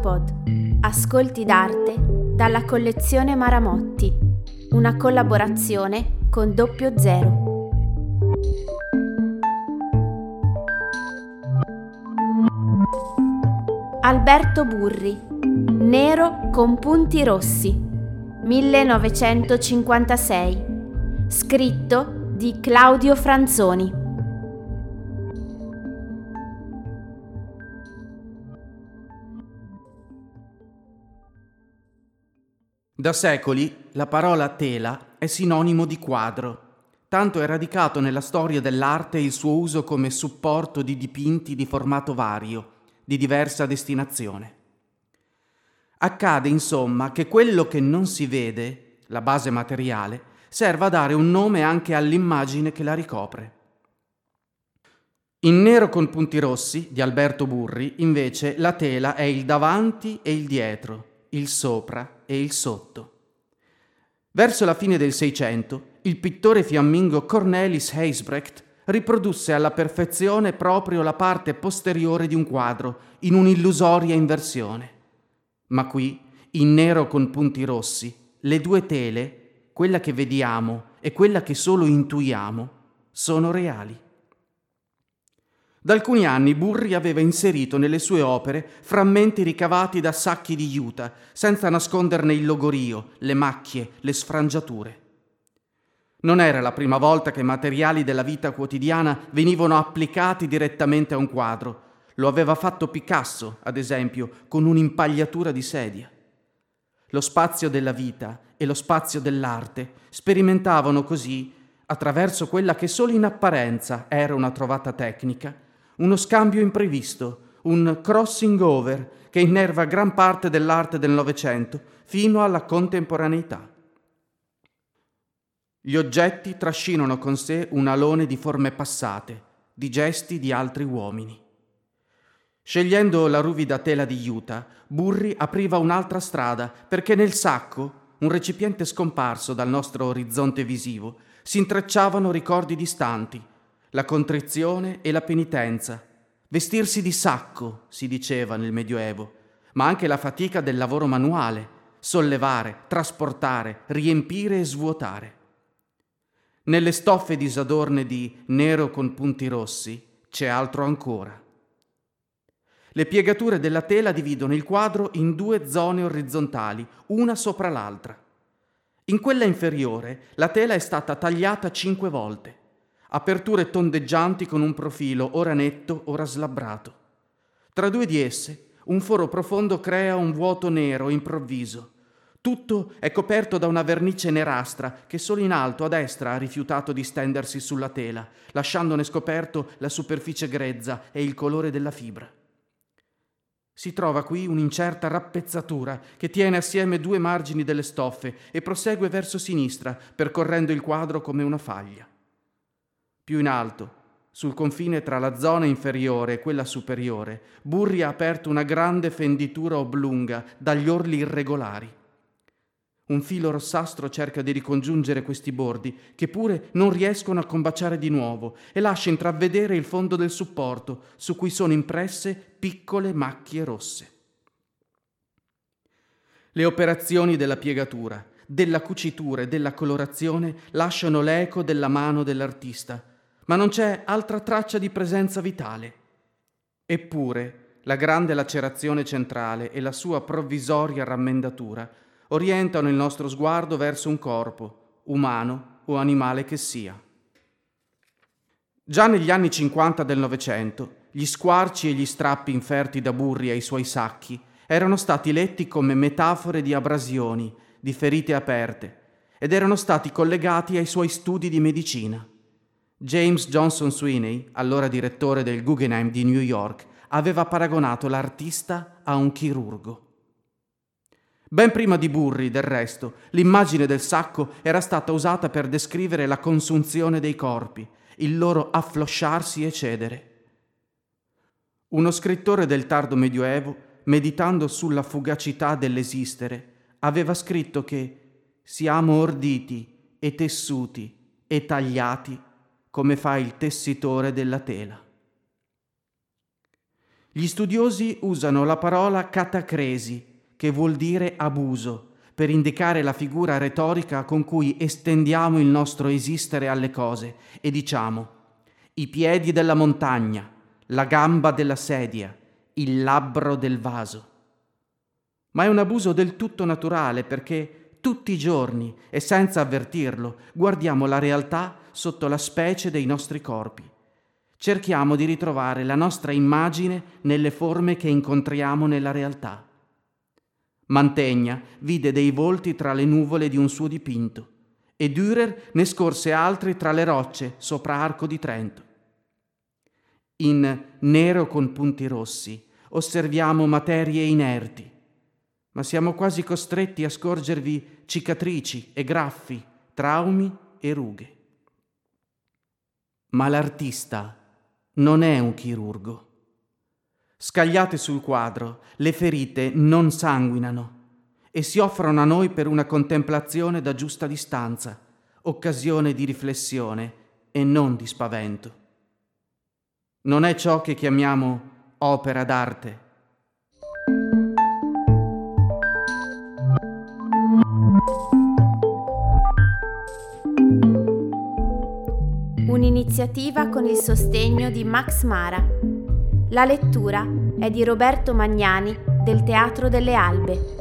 Audipod. Ascolti d'arte dalla collezione Maramotti. Una collaborazione con Doppio Zero. Alberto Burri. Nero con punti rossi. 1956. Scritto di Claudio Franzoni. Da secoli la parola tela è sinonimo di quadro, tanto è radicato nella storia dell'arte il suo uso come supporto di dipinti di formato vario, di diversa destinazione. Accade insomma che quello che non si vede, la base materiale, serva a dare un nome anche all'immagine che la ricopre. In Nero con punti rossi di Alberto Burri, invece, la tela è il davanti e il dietro, il sopra e il sotto. Verso la fine del Seicento, il pittore fiammingo Cornelis Heisbrecht riprodusse alla perfezione proprio la parte posteriore di un quadro, in un'illusoria inversione. Ma qui, in nero con punti rossi, le due tele, quella che vediamo e quella che solo intuiamo, sono reali. Da alcuni anni Burri aveva inserito nelle sue opere frammenti ricavati da sacchi di juta, senza nasconderne il logorio, le macchie, le sfrangiature. Non era la prima volta che materiali della vita quotidiana venivano applicati direttamente a un quadro. Lo aveva fatto Picasso, ad esempio, con un'impagliatura di sedia. Lo spazio della vita e lo spazio dell'arte sperimentavano così, attraverso quella che solo in apparenza era una trovata tecnica, uno scambio imprevisto, un crossing over che innerva gran parte dell'arte del Novecento fino alla contemporaneità. Gli oggetti trascinano con sé un alone di forme passate, di gesti di altri uomini. Scegliendo la ruvida tela di juta, Burri apriva un'altra strada perché nel sacco, un recipiente scomparso dal nostro orizzonte visivo, si intrecciavano ricordi distanti, la contrizione e la penitenza. Vestirsi di sacco, si diceva nel Medioevo, ma anche la fatica del lavoro manuale, sollevare, trasportare, riempire e svuotare. Nelle stoffe disadorne di nero con punti rossi c'è altro ancora. Le piegature della tela dividono il quadro in due zone orizzontali, una sopra l'altra. In quella inferiore la tela è stata tagliata cinque volte aperture tondeggianti con un profilo ora netto, ora slabbrato. Tra due di esse, un foro profondo crea un vuoto nero improvviso. Tutto è coperto da una vernice nerastra che solo in alto a destra ha rifiutato di stendersi sulla tela, lasciandone scoperto la superficie grezza e il colore della fibra. Si trova qui un'incerta rappezzatura che tiene assieme due margini delle stoffe e prosegue verso sinistra, percorrendo il quadro come una faglia. Più in alto, sul confine tra la zona inferiore e quella superiore, Burri ha aperto una grande fenditura oblunga dagli orli irregolari. Un filo rossastro cerca di ricongiungere questi bordi, che pure non riescono a combaciare di nuovo, e lascia intravedere il fondo del supporto, su cui sono impresse piccole macchie rosse. Le operazioni della piegatura, della cucitura e della colorazione lasciano l'eco della mano dell'artista, ma non c'è altra traccia di presenza vitale. Eppure la grande lacerazione centrale e la sua provvisoria rammendatura orientano il nostro sguardo verso un corpo, umano o animale che sia. Già negli anni 50 del Novecento, gli squarci e gli strappi inferti da Burri ai suoi sacchi erano stati letti come metafore di abrasioni, di ferite aperte, ed erano stati collegati ai suoi studi di medicina. James Johnson Sweeney, allora direttore del Guggenheim di New York, aveva paragonato l'artista a un chirurgo. Ben prima di Burri, del resto, l'immagine del sacco era stata usata per descrivere la consunzione dei corpi, il loro afflosciarsi e cedere. Uno scrittore del tardo Medioevo, meditando sulla fugacità dell'esistere, aveva scritto che siamo orditi e tessuti e tagliati come fa il tessitore della tela. Gli studiosi usano la parola catacresi, che vuol dire abuso, per indicare la figura retorica con cui estendiamo il nostro esistere alle cose e diciamo i piedi della montagna, la gamba della sedia, il labbro del vaso. Ma è un abuso del tutto naturale perché tutti i giorni e senza avvertirlo guardiamo la realtà sotto la specie dei nostri corpi. Cerchiamo di ritrovare la nostra immagine nelle forme che incontriamo nella realtà. Mantegna vide dei volti tra le nuvole di un suo dipinto e Dürer ne scorse altri tra le rocce sopra Arco di Trento. In Nero con punti rossi osserviamo materie inerti, ma siamo quasi costretti a scorgervi cicatrici e graffi, traumi e rughe. Ma l'artista non è un chirurgo. Scagliate sul quadro, le ferite non sanguinano e si offrono a noi per una contemplazione da giusta distanza, occasione di riflessione e non di spavento. Non è ciò che chiamiamo opera d'arte. Un'iniziativa con il sostegno di Max Mara. La lettura è di Roberto Magnani del Teatro delle Albe.